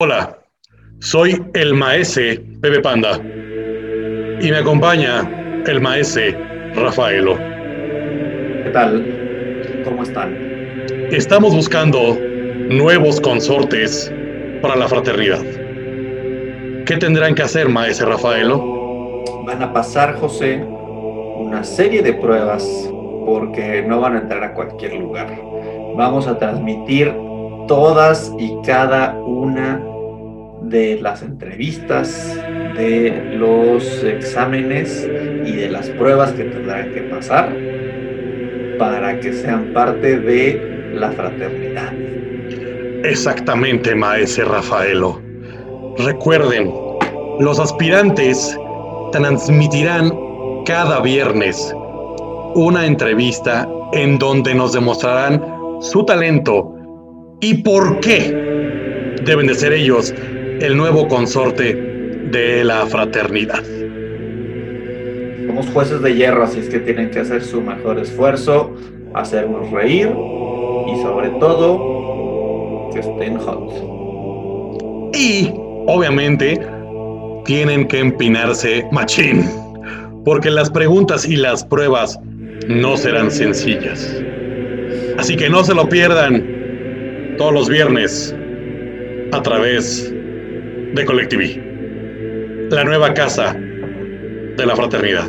Hola, soy el maese Pepe Panda y me acompaña el maese Rafaelo. ¿Qué tal? ¿Cómo están? Estamos buscando nuevos consortes para la fraternidad. ¿Qué tendrán que hacer, maese Rafaelo? Van a pasar, José, una serie de pruebas porque no van a entrar a cualquier lugar. Vamos a transmitir todas y cada una de las entrevistas, de los exámenes y de las pruebas que tendrán que pasar para que sean parte de la fraternidad. Exactamente, maese Rafaelo. Recuerden, los aspirantes transmitirán cada viernes una entrevista en donde nos demostrarán su talento y por qué deben de ser ellos el nuevo consorte de la fraternidad. Somos jueces de hierro, así es que tienen que hacer su mejor esfuerzo, hacernos reír y sobre todo que estén hot. Y, obviamente, tienen que empinarse machín, porque las preguntas y las pruebas no serán sencillas. Así que no se lo pierdan todos los viernes a través de Colectiví, la nueva casa de la fraternidad.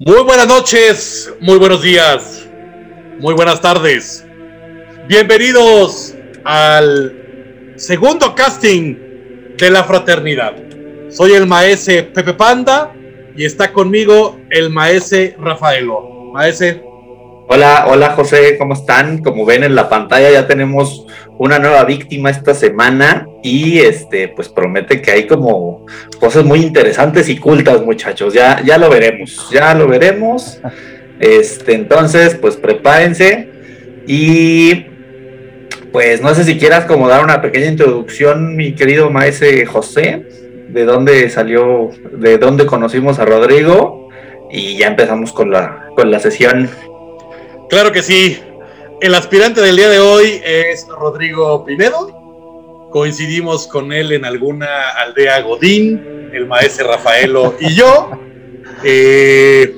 Muy buenas noches, muy buenos días, muy buenas tardes. Bienvenidos al segundo casting de la fraternidad. Soy el maese Pepe Panda y está conmigo el maese Rafaelo. Maese. Hola, hola José, ¿cómo están? Como ven en la pantalla ya tenemos una nueva víctima esta semana y este pues promete que hay como cosas muy interesantes y cultas, muchachos. Ya ya lo veremos, ya lo veremos. Este, entonces, pues prepárense y pues no sé si quieras como dar una pequeña introducción, mi querido maese José, de dónde salió, de dónde conocimos a Rodrigo y ya empezamos con la con la sesión. Claro que sí. El aspirante del día de hoy es Rodrigo Pinedo. Coincidimos con él en alguna aldea Godín, el maestro Rafaelo y yo. Eh,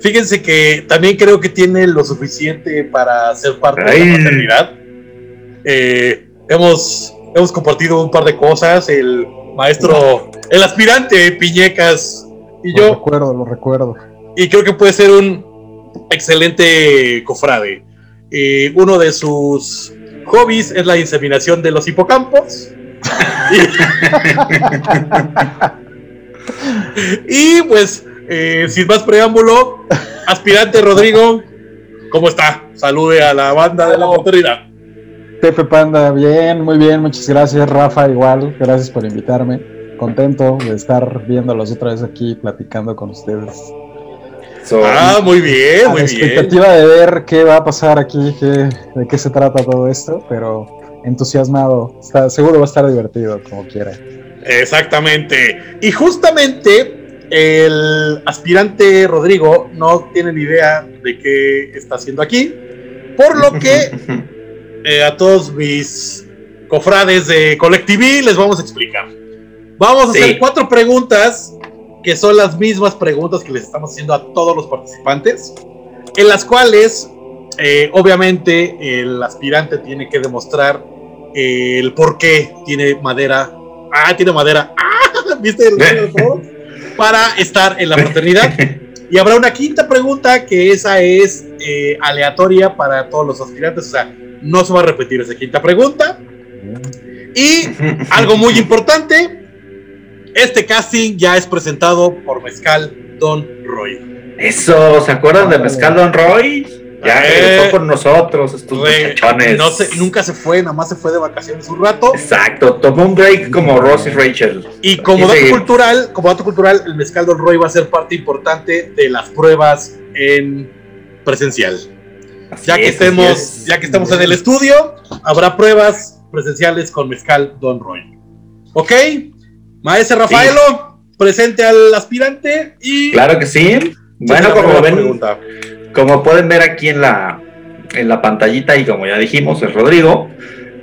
fíjense que también creo que tiene lo suficiente para ser parte de la fraternidad. Eh, hemos, hemos compartido un par de cosas. El maestro, el aspirante Piñecas y yo. Lo recuerdo, lo recuerdo. Y creo que puede ser un excelente cofrade. Eh, uno de sus hobbies es la inseminación de los hipocampos. y, pues, eh, sin más preámbulo, aspirante Rodrigo, ¿cómo está? Salude a la banda de la autoridad. Pepe Panda, bien, muy bien, muchas gracias. Rafa, igual, gracias por invitarme. Contento de estar viéndolos otra vez aquí platicando con ustedes. So, ah, muy bien, a muy la expectativa de ver qué va a pasar aquí, qué, de qué se trata todo esto, pero entusiasmado, está, seguro va a estar divertido como quiera. Exactamente. Y justamente el aspirante Rodrigo no tiene ni idea de qué está haciendo aquí, por lo que eh, a todos mis cofrades de Colectiví les vamos a explicar. Vamos a sí. hacer cuatro preguntas que son las mismas preguntas que les estamos haciendo a todos los participantes, en las cuales eh, obviamente el aspirante tiene que demostrar eh, el por qué tiene madera. Ah, tiene madera. Ah, ¿viste? El para estar en la fraternidad. Y habrá una quinta pregunta que esa es eh, aleatoria para todos los aspirantes, o sea, no se va a repetir esa quinta pregunta. Y algo muy importante, este casting ya es presentado por Mezcal Don Roy. Eso, ¿se acuerdan de Mezcal Don Roy? Ya regresó con nosotros, estos Re, muchachones. No se, nunca se fue, nada más se fue de vacaciones un rato. Exacto, tomó un break como Ross y Rachel. Y como dato cultural, como dato cultural, el Mezcal Don Roy va a ser parte importante de las pruebas en presencial. Así ya que es, estemos, ya que estamos en el estudio, habrá pruebas presenciales con Mezcal Don Roy. ¿Ok? Maestro Rafaelo, sí. presente al aspirante y. Claro que sí. Bueno, como ven, pregunta. como pueden ver aquí en la, en la pantallita y como ya dijimos, es Rodrigo.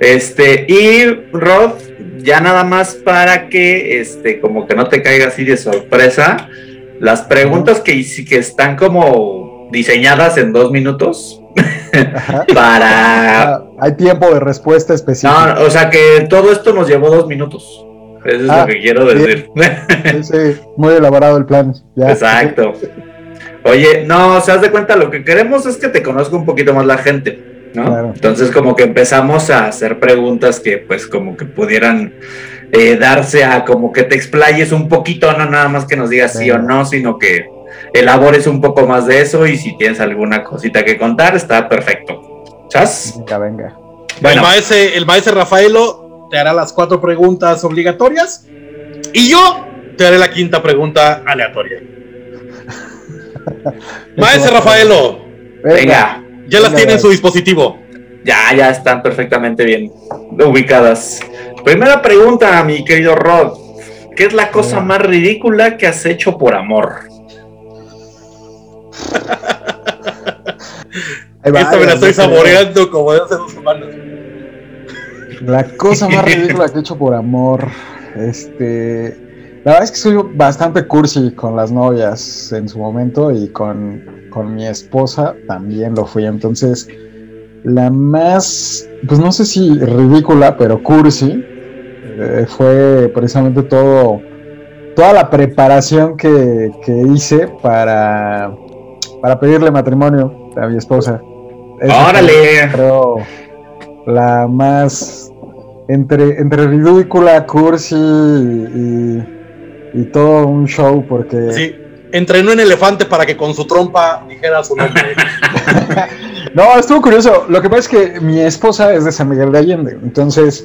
Este, y Rod, ya nada más para que, este, como que no te caiga así de sorpresa, las preguntas que, que están como diseñadas en dos minutos para... Hay tiempo de respuesta específico. No, o sea que todo esto nos llevó dos minutos. Eso es Ah, lo que quiero decir. Sí, sí, muy elaborado el plan. Ya. Exacto. Oye, no, se das de cuenta, lo que queremos es que te conozca un poquito más la gente, ¿no? Claro. Entonces como que empezamos a hacer preguntas que pues como que pudieran eh, darse a como que te explayes un poquito, no nada más que nos digas sí o no, sino que elabores un poco más de eso y si tienes alguna cosita que contar, está perfecto. ¿Chas? Venga, venga. El Bueno, maese, el maese Rafaelo te hará las cuatro preguntas obligatorias y yo te haré la quinta pregunta aleatoria. maese Rafaelo, venga. ya las Venga, tiene en su dispositivo. Ya, ya están perfectamente bien ubicadas. Primera pregunta, mi querido Rod. ¿Qué es la cosa más ridícula que has hecho por amor? Esta me la estoy saboreando como de hace dos semanas. La cosa más ridícula que he hecho por amor. Este. La verdad es que soy bastante cursi con las novias en su momento y con, con mi esposa también lo fui. Entonces, la más, pues no sé si ridícula, pero cursi, eh, fue precisamente todo, toda la preparación que, que hice para, para pedirle matrimonio a mi esposa. Fue, ¡Órale! creo la más entre, entre ridícula, cursi y, y todo un show porque Sí, entrenó en elefante para que con su trompa dijera su nombre. no, estuvo curioso. Lo que pasa es que mi esposa es de San Miguel de Allende, entonces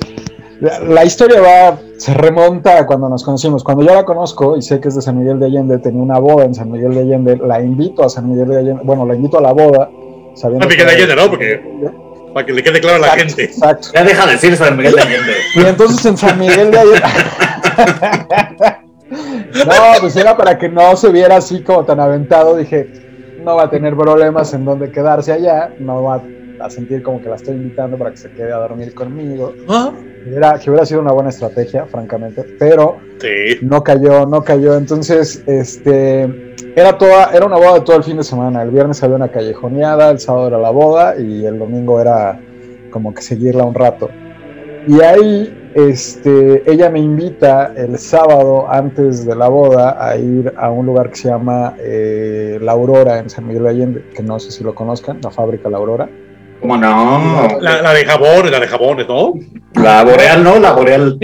la, la historia va, se remonta a cuando nos conocimos. Cuando yo la conozco y sé que es de San Miguel de Allende, tenía una boda en San Miguel de Allende, la invito a San Miguel de Allende, bueno, la invito a la boda. Sabiendo San Miguel de Allende, ¿no? Porque- Para que le quede claro a la Exacto, gente. Exacto. Ya deja de decir San Miguel de Allende. Y entonces en San Miguel de Allende. no, pues era para que no se viera así como tan aventado. Dije, no va a tener problemas en donde quedarse allá. No va a sentir como que la estoy invitando para que se quede a dormir conmigo. Ah, Era, que hubiera sido una buena estrategia, francamente. Pero Sí. no cayó, no cayó. Entonces, este, era toda, era una boda de todo el fin de semana. El viernes había una callejoneada, el sábado era la boda y el domingo era como que seguirla un rato. Y ahí, este, ella me invita el sábado antes de la boda a ir a un lugar que se llama eh, La Aurora en San Miguel de Allende, que no sé si lo conozcan, la fábrica La Aurora. ¿Cómo no? La, la de jabones, la de jabones, ¿no? La boreal, ¿no? La boreal.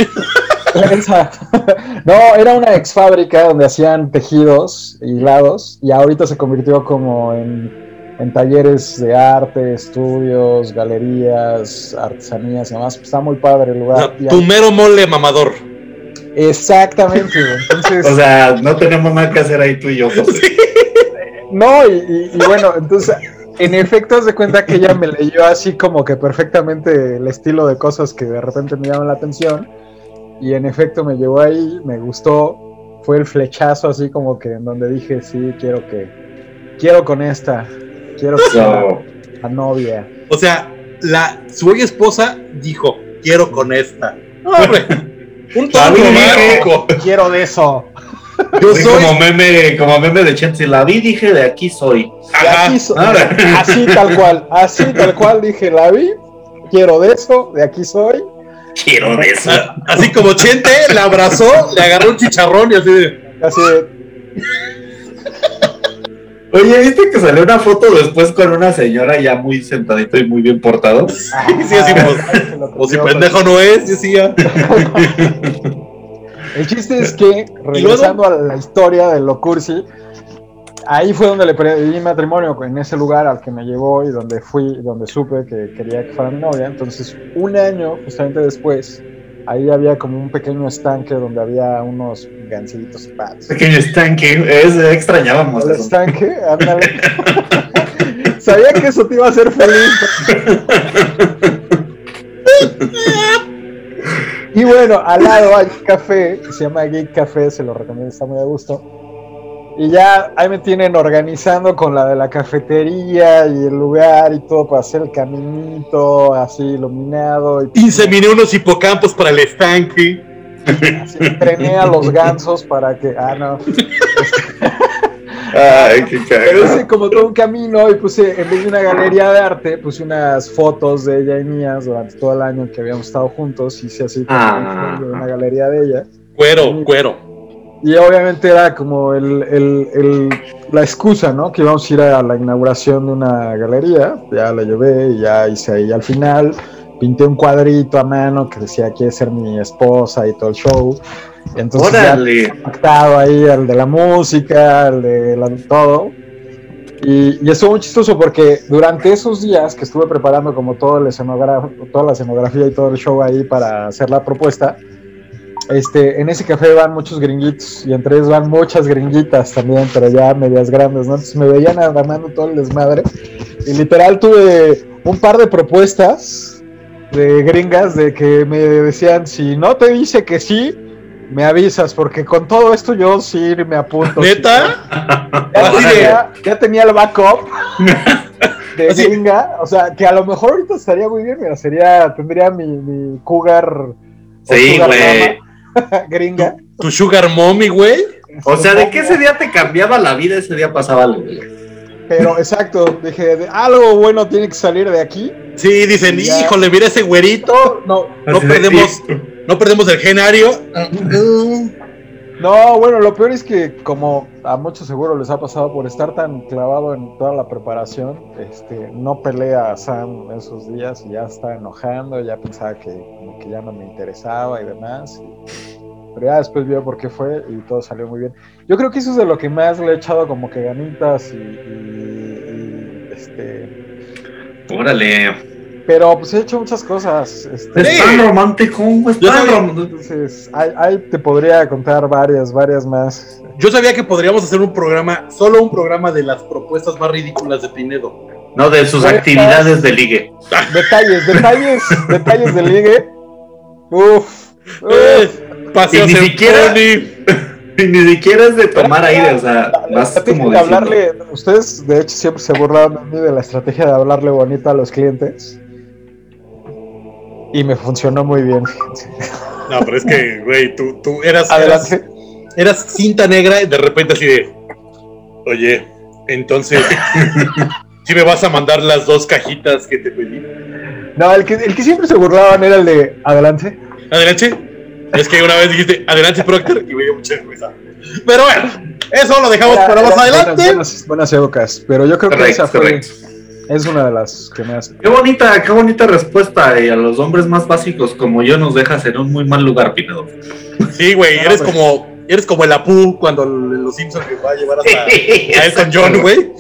Esa- no, era una ex fábrica donde hacían tejidos hilados y ahorita se convirtió como en, en talleres de arte, estudios, galerías, artesanías y demás. Está muy padre el lugar. Y tu mero mole mamador. Exactamente. Entonces, O sea, no tenemos nada que hacer ahí tú y yo, José. no, y, y- y bueno, entonces, en efecto, haz de cuenta que ella me leyó así como que perfectamente el estilo de cosas que de repente me llaman la atención. Y en efecto me llevó ahí, me gustó. Fue el flechazo así como que en donde dije, sí, quiero que, quiero con esta, quiero que sea la novia. O sea, la, su hoy esposa dijo, quiero con esta. No, hombre, un romántico. Quiero de eso. Yo sí, soy... como meme, como meme de Chente. La vi, dije, de aquí soy. De Ajá. aquí so- Ahora. así tal cual, así tal cual dije, la vi, quiero de eso, de aquí soy. Quiero de eso. Ah, Así como Chente la abrazó, le agarró un chicharrón y así de... Así de, Oye, ¿viste que salió una foto después con una señora ya muy sentadito y muy bien portado? Sí, así como... O si pendejo no es, decía. El chiste es que, regresando a la historia de lo cursi, ahí fue donde le pedí matrimonio, en ese lugar al que me llevó y donde fui, donde supe que quería que fuera mi novia. Entonces, un año justamente después, ahí había como un pequeño estanque donde había unos gancillitos y patos. Pequeño estanque, es, extrañábamos El eso. estanque, ándale. Sabía que eso te iba a hacer feliz. y bueno, al lado hay un café que se llama Geek Café, se lo recomiendo, está muy a gusto. Y ya ahí me tienen organizando con la de la cafetería y el lugar y todo para hacer el caminito así iluminado. Y Inseminé unos hipocampos para el estanque. así, entrené a los gansos para que. Ah, no. Ay, qué Pero hice como todo un camino y puse, en vez de una galería de arte, puse unas fotos de ella y mías durante todo el año que habíamos estado juntos. Hice así como Ah. una galería de ella. Cuero, cuero. Y obviamente era como el, el- el- la excusa, ¿no? Que íbamos a ir a la inauguración de una galería. Ya la llevé y ya hice ahí al final. Pinté un cuadrito a mano que decía quiere ser mi esposa y todo el show. Entonces ya Órale. pactado ahí el de la música, el de la- todo. Y, y estuvo muy chistoso porque durante esos días que estuve preparando como todo el toda la escenografía y todo el show ahí para hacer la propuesta, este, en ese café van muchos gringuitos y entre ellos van muchas gringuitas también, pero ya medias grandes, ¿no? Entonces me veían armando todo el desmadre y literal tuve un par de propuestas de gringas de que me decían, si no te dice que sí, me avisas, porque con todo esto yo sí me apunto. ¿Neta? Ya de- tenía, ya tenía el backup de Así- gringa, o sea, que a lo mejor ahorita estaría muy bien, mira, sería, tendría mi, mi cougar, Sí, güey. gringa. Tu sugar mommy, güey. O sea, ¿de qué ese día te cambiaba la vida? Ese día pasaba algo. güey. Pero exacto, dije, de- algo bueno tiene que salir de aquí. Sí, dicen, Ya. híjole, mira ese güerito. No, no perdemos, no perdemos el genario. No, bueno, lo peor es que como a muchos seguro les ha pasado por estar tan clavado en toda la preparación, este, no pelea a Sam esos días y ya está enojando, ya pensaba que, como que ya no me interesaba y demás. y- pero ya después vio por qué fue y todo salió muy bien. Yo creo que eso es de lo que más le he echado como que ganitas y, y- y, este, Órale. pero pues he hecho muchas cosas. Este, Es tan romántico, es tan sabía- romántico. entonces, ahí, ahí te podría contar varias, varias más. Yo sabía que podríamos hacer un programa, solo un programa de las propuestas más ridículas de Pinedo. No, de sus actividades de ligue. Detalles, detalles, detalles de ligue. Uf. uf. Paseos Y ni en siquiera- pony. Y ni siquiera es de tomar aire, o sea, La más estrategia como de diciendo, hablarle, ustedes de hecho siempre se burlaban de mí de la estrategia de hablarle bonito a los clientes. Y me funcionó muy bien. No, pero es que, güey, tú, tú eras, eras, Adelante. eras cinta negra y de repente así de, oye, entonces, ¿sí me vas a mandar las dos cajitas que te pedí? No, el que, el que siempre se burlaban era el de adelante. Adelante. Es que una vez dijiste, adelante, Proctor, y me dio mucha risa. Pero bueno, eso lo dejamos Era- para más adelante. Buenas, buenas, buenas épocas, pero yo creo que esa fue, es una de las que más. Qué bonita, qué bonita respuesta. Y a los hombres más básicos como yo nos dejas en un muy mal lugar, Pinedo. Sí, güey, eres pues. como, eres como el Apu cuando el- los Simpsons que va a llevar hasta a Elton John, güey.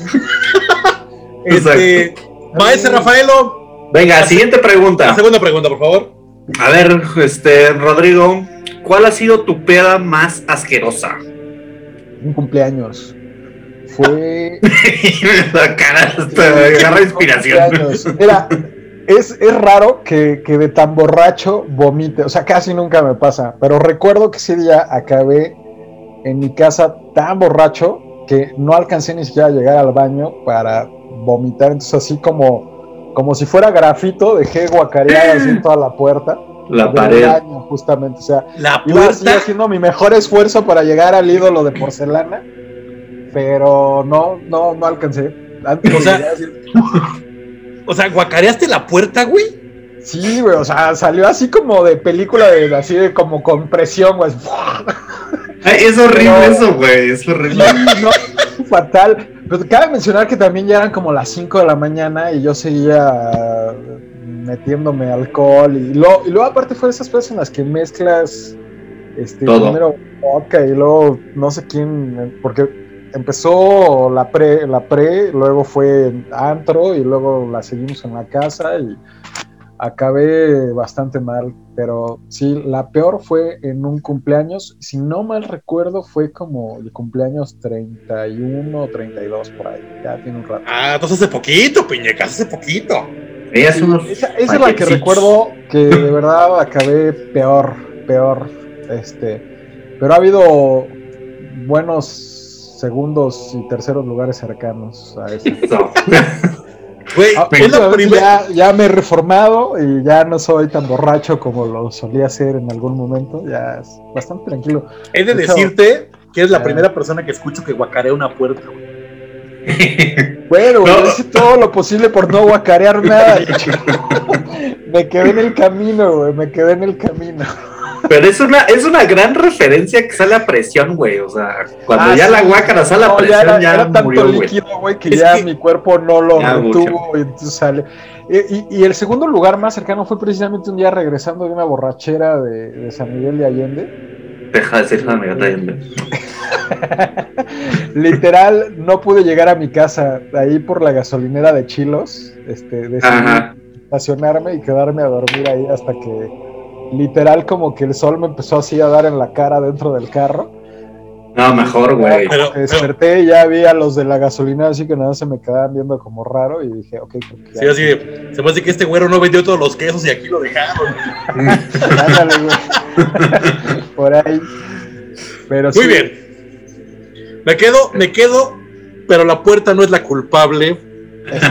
Este, maestro Rafaelo, Venga, siguiente la pregunta. segunda pregunta, por favor. A ver, este, Rodrigo, ¿cuál ha sido tu peda más asquerosa? Un cumpleaños. Fue. La cara agarra inspiración. Mira, es, es raro que, que de tan borracho vomite. O sea, casi nunca me pasa. Pero recuerdo que ese día acabé en mi casa tan borracho que no alcancé ni siquiera a llegar al baño para vomitar. Entonces, así como, como si fuera grafito, dejé guacarear así en toda la puerta. La pared. justamente. O sea, La puerta. haciendo mi mejor esfuerzo para llegar al ídolo de porcelana, pero no, no, no alcancé. Antes O sea- O sea, guacareaste la puerta, güey. sí, güey, o sea, salió así como de película de así de como con presión, güey. Ay, es horrible Pero- eso, güey. Es horrible. No, fatal. Pero cabe mencionar que también ya eran como las 5 de la mañana y yo seguía metiéndome alcohol y luego, y luego aparte fue de esas cosas en las que mezclas este Todo. primero vodka y luego no sé quién porque empezó la pre la pre luego fue antro y luego la seguimos en la casa y acabé bastante mal pero sí la peor fue en un cumpleaños si no mal recuerdo fue como el cumpleaños 31 o 32 por ahí ya tiene un rato Ah, entonces hace poquito, piñecas, hace poquito. Es Sí, unos esa, esa es la que recuerdo que de verdad acabé peor, peor. Este, pero ha habido buenos segundos y terceros lugares cercanos a eso. Güey, Ah, es la últimamente primera. ya, ya me he reformado y ya no soy tan borracho como lo solía ser en algún momento. Ya es bastante tranquilo. He de de hecho- decirte que es la Ah. primera persona que escucho que guacarea una puerta, güey. Bueno, No. hice todo lo posible por no guacarear nada. me quedé en el camino, güey. Me quedé en el camino. Pero es una, es una gran referencia que sale a presión, güey. O sea, cuando Ah, ya sí. la guácara sale a No, presión, ya ya, era, era tanto murió, güey. líquido, güey, que Es ya que- mi cuerpo no lo Ya, retuvo y entonces sale. Y, y- y el segundo lugar más cercano fue precisamente un día regresando de una borrachera de, de San Miguel de Allende. Deja de decir nada, me gata, Literal, no pude llegar a mi casa ahí por la gasolinera de Chilos. Este, decidí Ajá. estacionarme y quedarme a dormir ahí hasta que literal como que el sol me empezó así a dar en la cara dentro del carro. No, mejor, güey. Desperté y ya vi a los de la gasolina así que nada se me quedaban viendo como raro y dije, ok, creo que ya- Sí, así de, se me hace que este güero no vendió todos los quesos y aquí lo dejaron. ándale, güey. Por ahí. Pero Muy sí, bien. Me quedo, me quedo, pero la puerta no es la culpable. es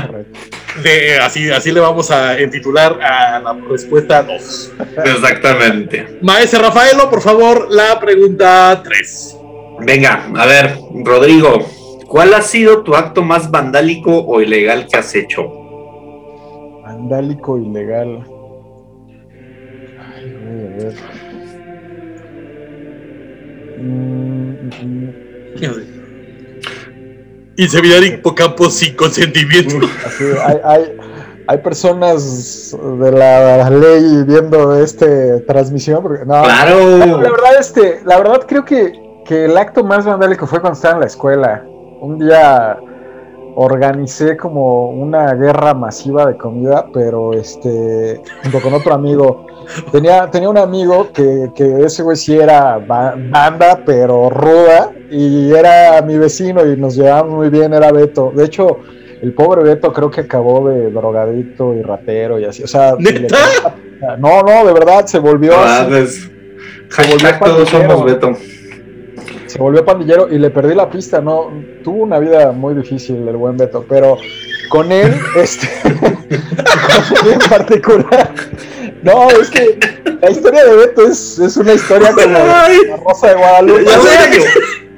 De, así, así le vamos a intitular a la respuesta 2. Exactamente. Maese Rafaelo, por favor, la pregunta 3. Venga, a ver, Rodrigo, ¿cuál ha sido tu acto más vandálico o ilegal que has hecho? Vandálico ilegal. Ay, güey, a ver. Mm, mm, Inseminar hipocampo sin consentimiento. así, hay, hay, hay personas de la ley viendo esta transmisión. Porque, no, Claro. La verdad, este, la verdad creo que, que el acto más vandálico fue cuando estaba en la escuela. Un día organicé como una guerra masiva de comida, pero este, junto con otro amigo. Tenía, tenía un amigo que, que ese güey sí era ba- banda, pero ruda, y era mi vecino y nos llevábamos muy bien, era Beto. De hecho, el pobre Beto creo que acabó de drogadicto y ratero y así. O sea, ¿Neta? le- no, no, de verdad, se volvió Ah, así pues, volvió hashtag todos somos Beto. Se volvió pandillero y le perdí la pista, ¿no? Tuvo una vida muy difícil el buen Beto, pero con él, este, con él en particular, no, es que la historia de Beto es, es una historia como la Rosa de Guadalupe.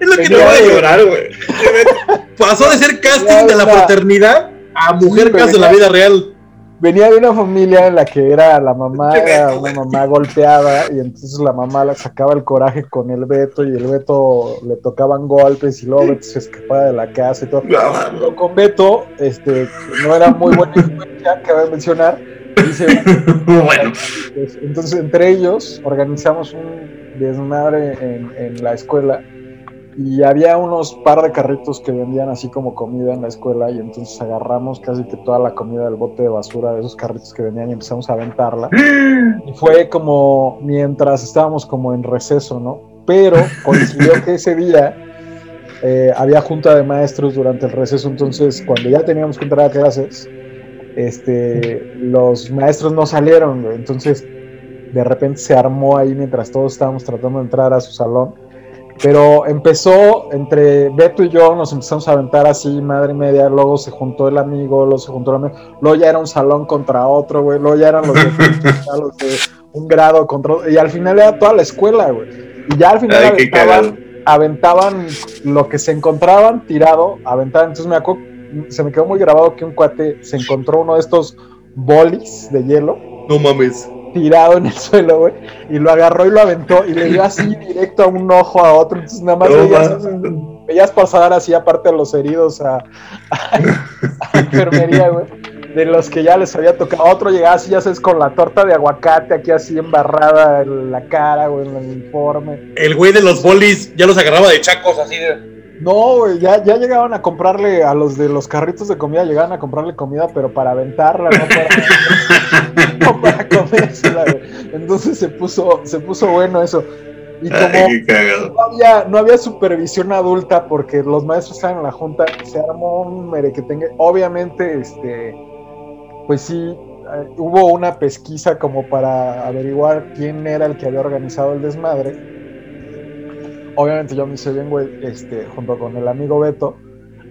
Es lo que No te voy voy a llorar, güey. Pasó de ser casting de la fraternidad a mujer Sí, cast de la vida real. Venía de una familia en la que era la mamá, era una mamá golpeada, y entonces la mamá le sacaba el coraje con el Beto, y el Beto le tocaban golpes, y luego Beto se escapaba de la casa y todo. Pero con Beto, este, no era muy buena influencia, que voy a mencionar. Dice, bueno, pues, entonces, entre ellos, organizamos un desmadre en, en la escuela y había unos par de carritos que vendían así como comida en la escuela y entonces agarramos casi que toda la comida del bote de basura de esos carritos que vendían y empezamos a aventarla. Y fue como mientras estábamos como en receso, ¿no? Pero coincidió que ese día eh, había junta de maestros durante el receso, entonces cuando ya teníamos que entrar a clases, este, los maestros no salieron, entonces de repente se armó ahí mientras todos estábamos tratando de entrar a su salón. Pero empezó entre Beto y yo, nos empezamos a aventar así, madre media. Luego se juntó el amigo, luego se juntó el amigo. Luego ya era un salón contra otro, güey. Luego ya eran los de, los de un grado contra otro. Y al final era toda la escuela, güey. Y ya al final Ay, aventaban, aventaban lo que se encontraban tirado, aventaban. Entonces me acuerdo, se me quedó muy grabado que un cuate se encontró uno de estos bolis de hielo No mames. Tirado en el suelo, güey, y lo agarró y lo aventó y le dio así directo a un ojo a otro, entonces nada más veías, veías pasar así aparte de los heridos a, a enfermería, güey, de los que ya les había tocado, otro llegaba así, ya sabes, con la torta de aguacate aquí así embarrada en la cara, güey, en el uniforme. El güey de los bolis ya los agarraba de chacos así de. No, güey, ya, ya llegaban a comprarle a los de los carritos de comida, llegaban a comprarle comida, pero para aventarla, no para, no para comérsela, güey. Entonces se puso, se puso bueno eso. Y como Ay, no había, no había supervisión adulta porque los maestros estaban en la junta, se armó un merequetengue. Obviamente, este, pues sí, eh, hubo una pesquisa como para averiguar quién era el que había organizado el desmadre. Obviamente yo me hice bien, güey, este, junto con el amigo Beto,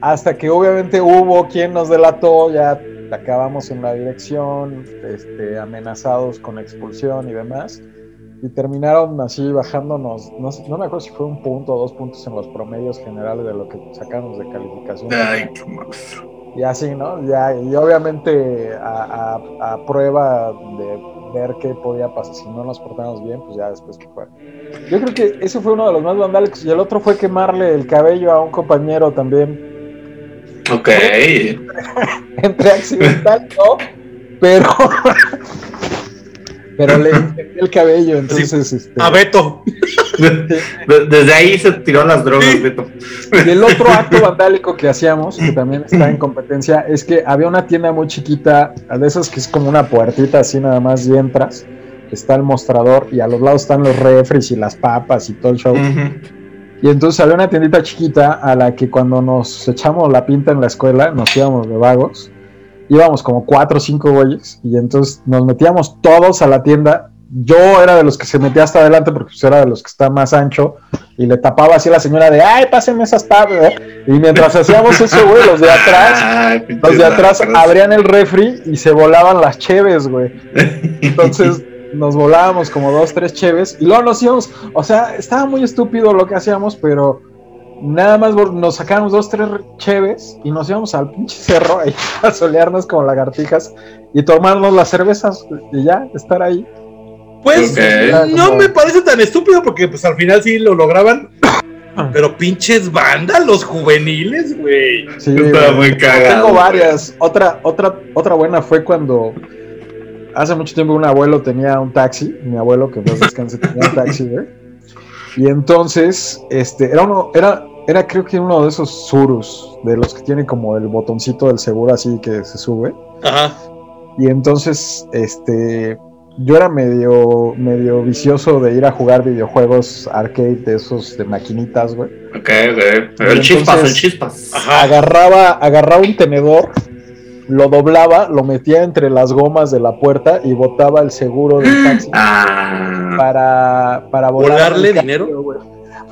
hasta que obviamente hubo quien nos delató, ya acabamos en la dirección, este, amenazados con expulsión y demás, y terminaron así bajándonos, no, sé- no me acuerdo si fue un punto o dos puntos en los promedios generales de lo que sacamos de calificación. Ay, qué más. Y así, ¿no? Ya, y obviamente a, a- a prueba de ver qué podía pasar, si no nos portamos bien, pues ya después que fue. Yo creo que ese fue uno de los más vandálicos y el otro fue quemarle el cabello a un compañero también. Ok. Entre accidental, ¿no? Pero... Pero le el cabello, entonces... Este, A Beto. De- Desde ahí se tiró las drogas, Beto. Y el otro acto vandálico que hacíamos, que también está en competencia, es que había una tienda muy chiquita, de esas que es como una puertita así nada más y entras, está el mostrador y a los lados están los refres y las papas y todo el show. Y entonces había una tiendita chiquita a la que cuando nos echamos la pinta en la escuela, nos íbamos de vagos, íbamos como cuatro o cinco güeyes y entonces nos metíamos todos a la tienda. Yo era de los que se metía hasta adelante porque pues, era de los que está más ancho y le tapaba así a la señora de, ay, pásenme esas papas. ¿eh?". Y mientras hacíamos eso, güey, los de atrás, Ay, los de atrás abrían el refri y se volaban las cheves, güey. Entonces nos volábamos como dos, tres cheves y luego nos íbamos, o sea, estaba muy estúpido lo que hacíamos, pero nada más nos sacábamos dos, tres cheves y nos íbamos al pinche cerro ahí a solearnos como lagartijas y tomarnos las cervezas y ya, estar ahí. Pues no me parece tan estúpido porque pues al final sí lo lograban. Pero pinches vándalos juveniles, güey. Sí, Estaba muy cagado. Tengo varias. Otra, otra, otra buena fue cuando hace mucho tiempo un abuelo tenía un taxi, mi abuelo que pues descanse tenía un taxi, güey. Y entonces, este, era uno, era, era creo que uno de esos surus, de los que tiene como el botoncito del seguro así que se sube. Ajá. Y entonces, este, yo era medio, medio vicioso de ir a jugar videojuegos arcade de esos de maquinitas, güey. Ok, ok. Pero el chispas, el chispas. Ajá. agarraba, agarraba un tenedor, lo doblaba, lo metía entre las gomas de la puerta y botaba el seguro del taxi Ah. para, para volarme ¿Volarle el cambio, dinero?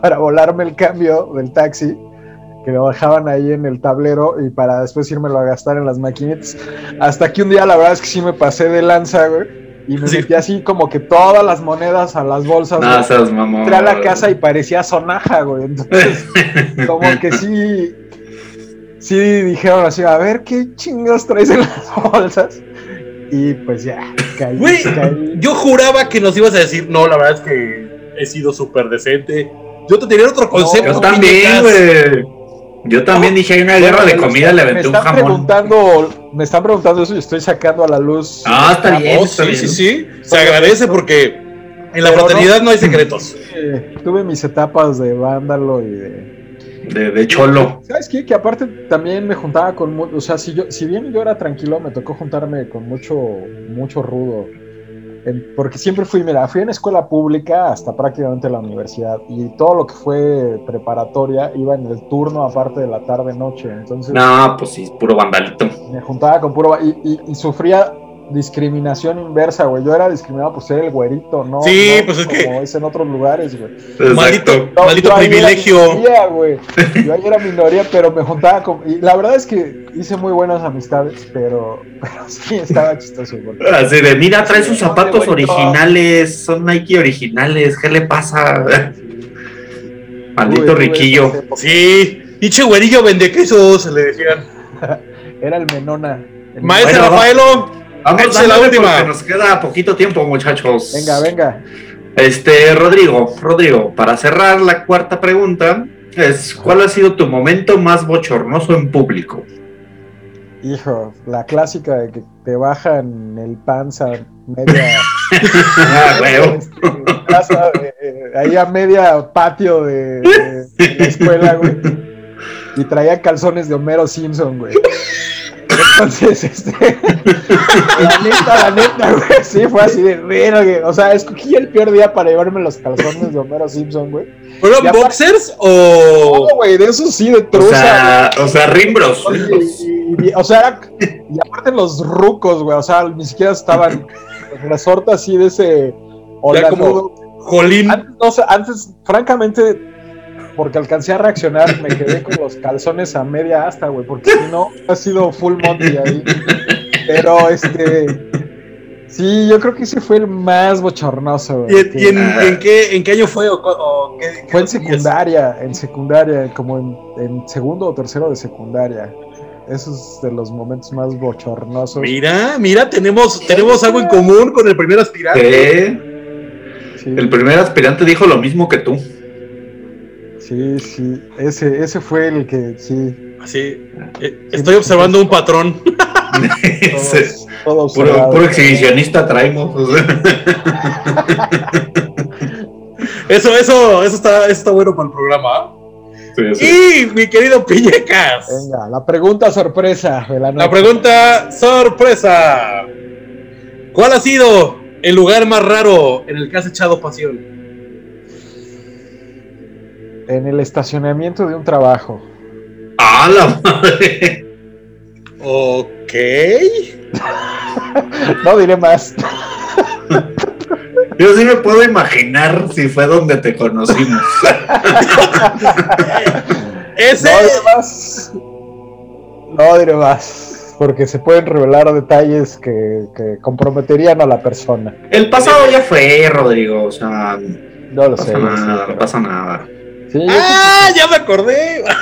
Para volarme el cambio del taxi, que lo bajaban ahí en el tablero y para después irmelo a gastar en las maquinitas. Hasta que un día la verdad es que sí me pasé de lanza, güey. Y me Sí. metí así como que todas las monedas a las bolsas. No güey. seas mamón. Entré a la casa y parecía sonaja, güey. Entonces, como que sí, sí dijeron así, a ver qué chingados traes en las bolsas. Y pues ya, caí, yo juraba que nos ibas a decir, no, la verdad es que he sido súper decente. Yo te tenía otro concepto. Yo también, güey. Yo también dije, hay una guerra de comida, me le aventé un están jamón. preguntando, me están preguntando eso y estoy sacando a la luz. Ah, está bien. Está sí, bien. sí, sí. Se agradece porque en la Pero fraternidad no hay secretos. Eh, tuve mis etapas de vándalo y de... De, de cholo. ¿Sabes qué? Que aparte también me juntaba con... mu- O sea, si, yo, si bien yo era tranquilo, me tocó juntarme con mucho, mucho rudo. Porque siempre fui, mira, fui en escuela pública hasta prácticamente la universidad. Y todo lo que fue preparatoria iba en el turno aparte de la tarde-noche. Entonces No, pues sí, puro vandalito. me juntaba con puro... Y, y- y sufría discriminación inversa, güey. Yo era discriminado por ser el güerito, ¿no? Sí, no pues es que- Como es en otros lugares, güey. Maldito. No, maldito yo ahí era privilegio. minoría, güey. Yo ahí era minoría, pero me juntaba con. Y la verdad es que hice muy buenas amistades, pero, pero sí estaba chistoso. porque- Así de, mira, trae sus zapatos originales, son Nike originales, ¿qué le pasa? Maldito riquillo. Sí, pinche güerillo vende quesos, le decían. Era el Menona. El Maestro Bueno, Rafaelo, Vamos Échale la última. nos queda poquito tiempo, muchachos. Venga, venga. Este, Rodrigo, Rodrigo, para cerrar la cuarta pregunta, es ¿cuál ha sido tu momento más bochornoso en público? Hijo, la clásica de que te bajan el panza media. Ah, este, plaza de- ahí a media patio de, de- de la escuela, güey. Y traía calzones de Homero Simpson, güey. Entonces, este. La neta, la neta, güey. Sí, fue así de verga. O sea, escogí el peor día para llevarme los calzones de Homero Simpson, güey. ¿fueron boxers o.? No, güey, de esos sí, de O truza. sea, o sea, rimbros. Oye, y- y- o sea, y aparte los rucos, güey, o sea, ni siquiera estaban resorte así de ese Ya Orlando. como Jolín. Antes, no sé, antes, francamente, porque alcancé a reaccionar, me quedé con los calzones a media asta, güey, porque si no, ha sido full Monty ahí. Pero este. Sí, yo creo que ese fue el más bochornoso. ¿Y, güey, en, que- y en- en qué, en qué año fue? O, co- o qué, qué Fue en días? secundaria, en secundaria, como en, en segundo o tercero de secundaria. Esos de los momentos más bochornosos. Mira, mira, tenemos, tenemos algo en común con el primer aspirante. ¿Qué? Sí, El primer aspirante dijo lo mismo que tú. Sí, sí. Ese, ese fue el que sí. Así, eh, estoy observando un patrón. Ese- Todos, todos puro, puro exhibicionista traemos. o sea. Eso, eso, eso está, eso está bueno para el programa. Sí, sí. Y mi querido Piñecas, Venga, la pregunta sorpresa de la pregunta sorpresa. ¿Cuál ha sido el lugar más raro en el que has echado pasión? En el estacionamiento de un trabajo. ¡Ah, la madre! Ok. No diré más. Yo sí me puedo imaginar si fue donde te conocimos. Ese. No diré más. No diré más. Porque se pueden revelar detalles que, que comprometerían a la persona. El pasado ya fue, Rodrigo. O sea, no No lo sé. pasa lo sé, nada, no pasa nada. Sí, yo ¡Ah! Ya me acordé.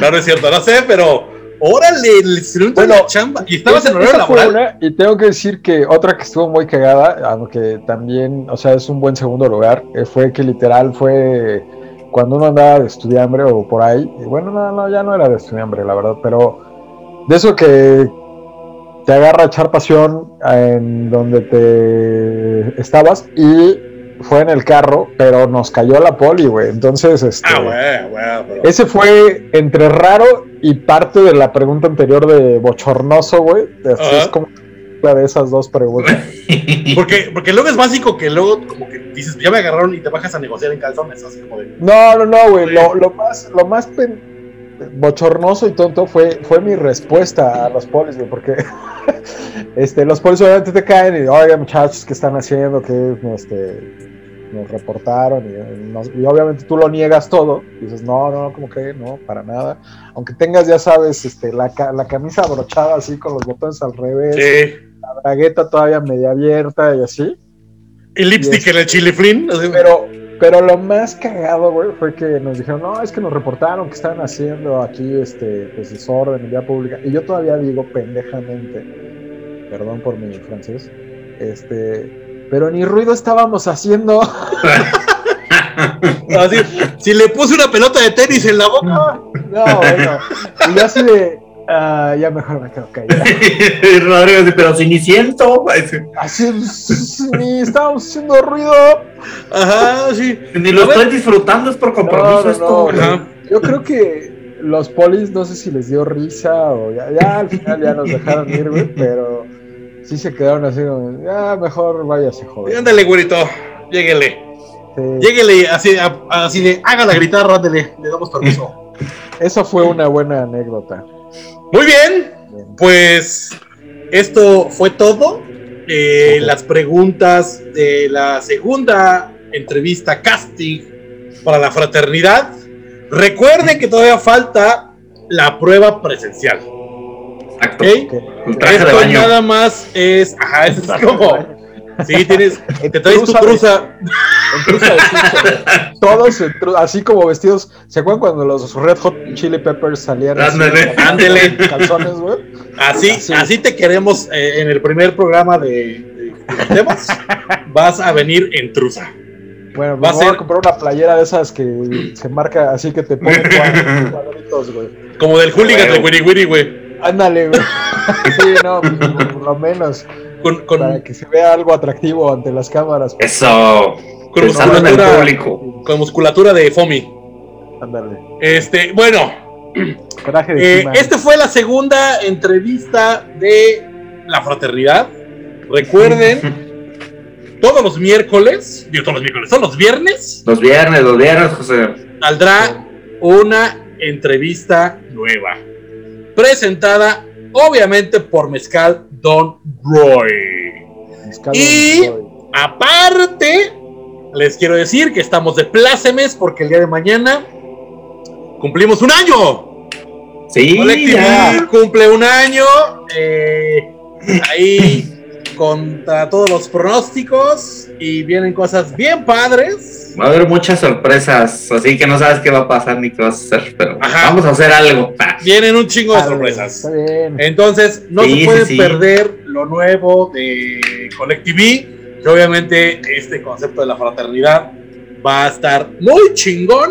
No, no es cierto, no sé, pero. Órale, le hicieron Bueno, una chamba. ¿Y estabas en horario laboral? una, y tengo que decir que otra que estuvo muy cagada, aunque también, o sea, es un buen segundo lugar, eh, fue que literal fue cuando uno andaba de estudiambre o por ahí. y bueno, no, no, ya no era de estudiambre, la verdad, pero de eso que te agarra a echar pasión en donde te estabas y fue en el carro, pero nos cayó la poli, güey. Entonces, este. Ah, bueno. pero- Ese fue entre raro y parte de la pregunta anterior de bochornoso, güey. Es como la de esas dos preguntas. Porque, porque luego es básico que luego como que dices, ya me agarraron y te bajas a negociar en calzones, así como de... No, no, no, güey. Lo, lo más, lo más pen- bochornoso y tonto fue, fue mi respuesta a los polis, güey, porque este, los polis obviamente te caen y, oiga, muchachos, ¿qué están haciendo? Que este, nos reportaron y, nos- y obviamente tú lo niegas todo. Y dices, no, no, como que no, para nada. Aunque tengas, ya sabes, este, la, la camisa abrochada así con los botones al revés, Sí. la bragueta todavía media abierta y así. El lipstick Yes. en el así- Pero, pero lo más cagado, güey, fue que nos dijeron, no, es que nos reportaron que estaban haciendo aquí, este, pues, desorden en vía pública. Y yo todavía digo pendejamente, perdón por mi francés, este, pero ni ruido estábamos haciendo. así, si le puse una pelota de tenis en la boca... No, bueno. Y yo así de, ah, ya mejor me quedo callado. Rodrigo dice, pero si ni siento. Así, ni estábamos haciendo ruido. Ajá, sí. Ni lo estoy disfrutando, es por compromiso No, no, esto. no. Yo creo que los polis, no sé si les dio risa o ya, ya al final ya nos dejaron ir, güey, pero sí se quedaron así, como, ya mejor váyase, joder. Ándale, güerito, lléguele. Sí. Lléguele así, a- así de, haga la guitarra, ándale, le damos permiso. Eso fue una buena anécdota. Muy bien, Bien. pues esto fue todo. Eh, Las preguntas de la segunda entrevista casting para la fraternidad. Recuerden que todavía falta la prueba presencial. Exacto. ¿ok? Ok. El traje de Esto baño. nada más es, ajá, eso es como, sí, tienes, te traes tu Truza. Todos así como vestidos. ¿Se acuerdan cuando los Red Hot Chili Peppers salían así, Ándale. Ándele. calzones, güey? Así, Así. así te queremos eh, en el primer programa de, de- de temas. Vas a venir en truza. Bueno, Va a voy a ser- comprar una playera de esas que se marca así que te ponen cuadros- cuadritos, güey. Como del hooligan de. Wiri Wiri, güey. Ándale, güey. Sí, no, por lo menos. Con, con, Para que se vea algo atractivo ante las cámaras. pues, Eso. con Pensando en el musculatura, público. con musculatura de Fomi. Ándale. Este, bueno, Traje de eh, esta fue la segunda entrevista de la fraternidad. Recuerden, todos los miércoles, digo todos los miércoles, todos los viernes, Los viernes, los viernes, José. saldrá una entrevista nueva. Presentada, obviamente, por Mezcal Don Roy. Mezcal y- Don Roy. Aparte, les quiero decir que estamos de plácemes porque el día de mañana cumplimos un año. Sí, Collective ya. cumple un año. eh, ahí contra todos los pronósticos y vienen cosas bien padres. Va a haber muchas sorpresas, así que no sabes qué va a pasar ni qué vas a hacer, pero Ajá. vamos a hacer algo. Ah, Vienen un chingo de Padre, sorpresas. Está bien. Entonces, no Sí, se pueden sí, sí. perder lo nuevo de Collective, que obviamente este concepto de la fraternidad va a estar muy chingón.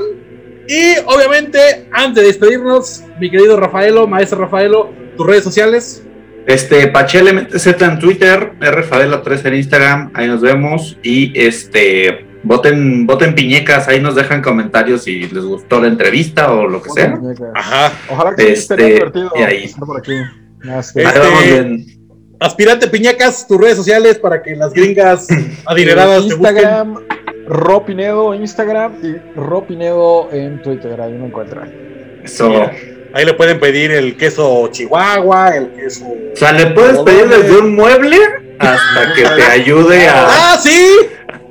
Y obviamente, antes de despedirnos, mi querido Rafaelo, maestro Rafaelo, tus redes sociales. Este, Pachel MTZ en Twitter, RFadela3 en Instagram, ahí nos vemos. Y este, voten, voten piñecas, ahí nos dejan comentarios si les gustó la entrevista o lo que sea. Ajá. Ojalá que sí esté Este, divertido y ahí. estar por aquí. Este, Ahí vamos bien. Aspirante Piñacas, tus redes sociales para que las gringas adineradas te busquen. Instagram, Ro Pinedo en Instagram y Ro Pinedo en Twitter. Ahí me encuentran. Eso. Mira. Ahí le pueden pedir el queso chihuahua, el queso. O sea, le puedes pedir desde un mueble hasta que te ayude a, ¡Ah, sí!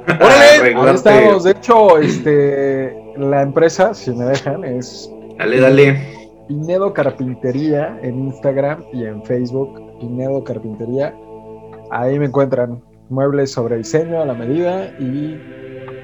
órale. Ahí estamos. De hecho, este, la empresa, si me dejan, es Dale, dale. Pinedo Carpintería en Instagram y en Facebook. Pinedo Carpintería. Ahí me encuentran muebles sobre diseño a la medida y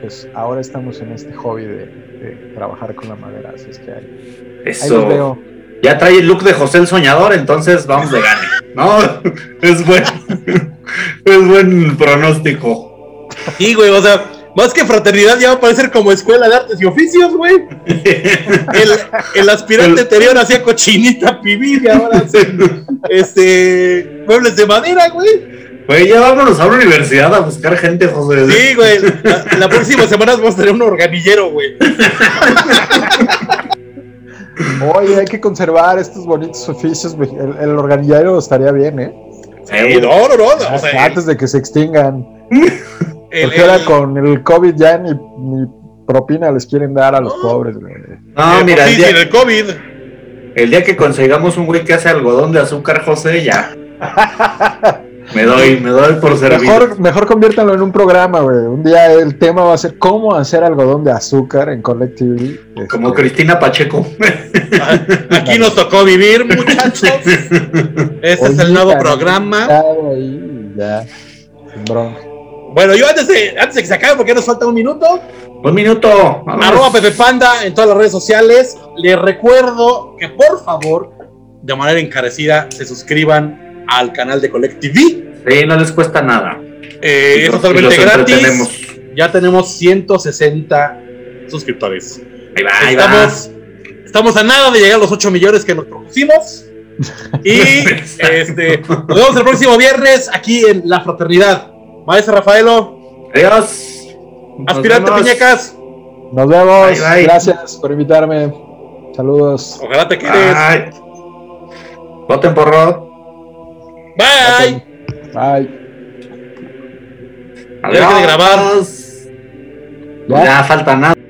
pues ahora estamos en este hobby de, de trabajar con la madera. Así es que ahí, ahí los Eso. veo. Ya trae el look de José el Soñador, entonces vamos de gane. No, es buen, es buen pronóstico. Sí, güey, o sea, más que fraternidad ya va a parecer como escuela de artes y oficios, güey. El, el aspirante anterior hacía cochinita pibil y ahora hace este, muebles de madera, güey. Güey, ya vámonos a una universidad a buscar gente, José. Sí, güey. La, la próxima semana vamos a tener un organillero, güey. Oye, hay que conservar estos bonitos oficios. güey. El, el organillero estaría bien, ¿eh? Sí, no, no, no. O sea, Antes de que se extingan. el- Porque ahora el- con el COVID ya ni, ni propina les quieren dar a los No. pobres, güey. No, mira, sí, el día, el COVID. el día que consigamos un güey que hace algodón de azúcar, José, ya. Me doy, me doy por servido. Mejor, mejor conviértanlo en un programa, güey. Un día el tema va a ser cómo hacer algodón de azúcar en Collective. Como Este, Cristina Pacheco. Aquí nos tocó vivir, muchachos. Este es el nuevo programa. Bueno, yo antes de, antes de que se acabe, porque nos falta un minuto, Un minuto. arroba Pepe Panda en todas las redes sociales. Les recuerdo que por favor, de manera encarecida, se suscriban al canal de Collective. Sí, no les cuesta nada. Eh, es totalmente gratis. Ya tenemos 160 suscriptores. Ahí va, ahí Estamos, estamos a nada de llegar a los 8 millones que nos propusimos. Y este, nos vemos el próximo viernes aquí en La Fraternidad. Maestro Rafaelo, va. Adiós. Nos aspirante vemos. Piñecas, Nos vemos. Bye, bye. Gracias por invitarme. Saludos. ojalá te quedes. Voten por Rod. Bye. Bye. Ya deje de grabar. Ya falta nada.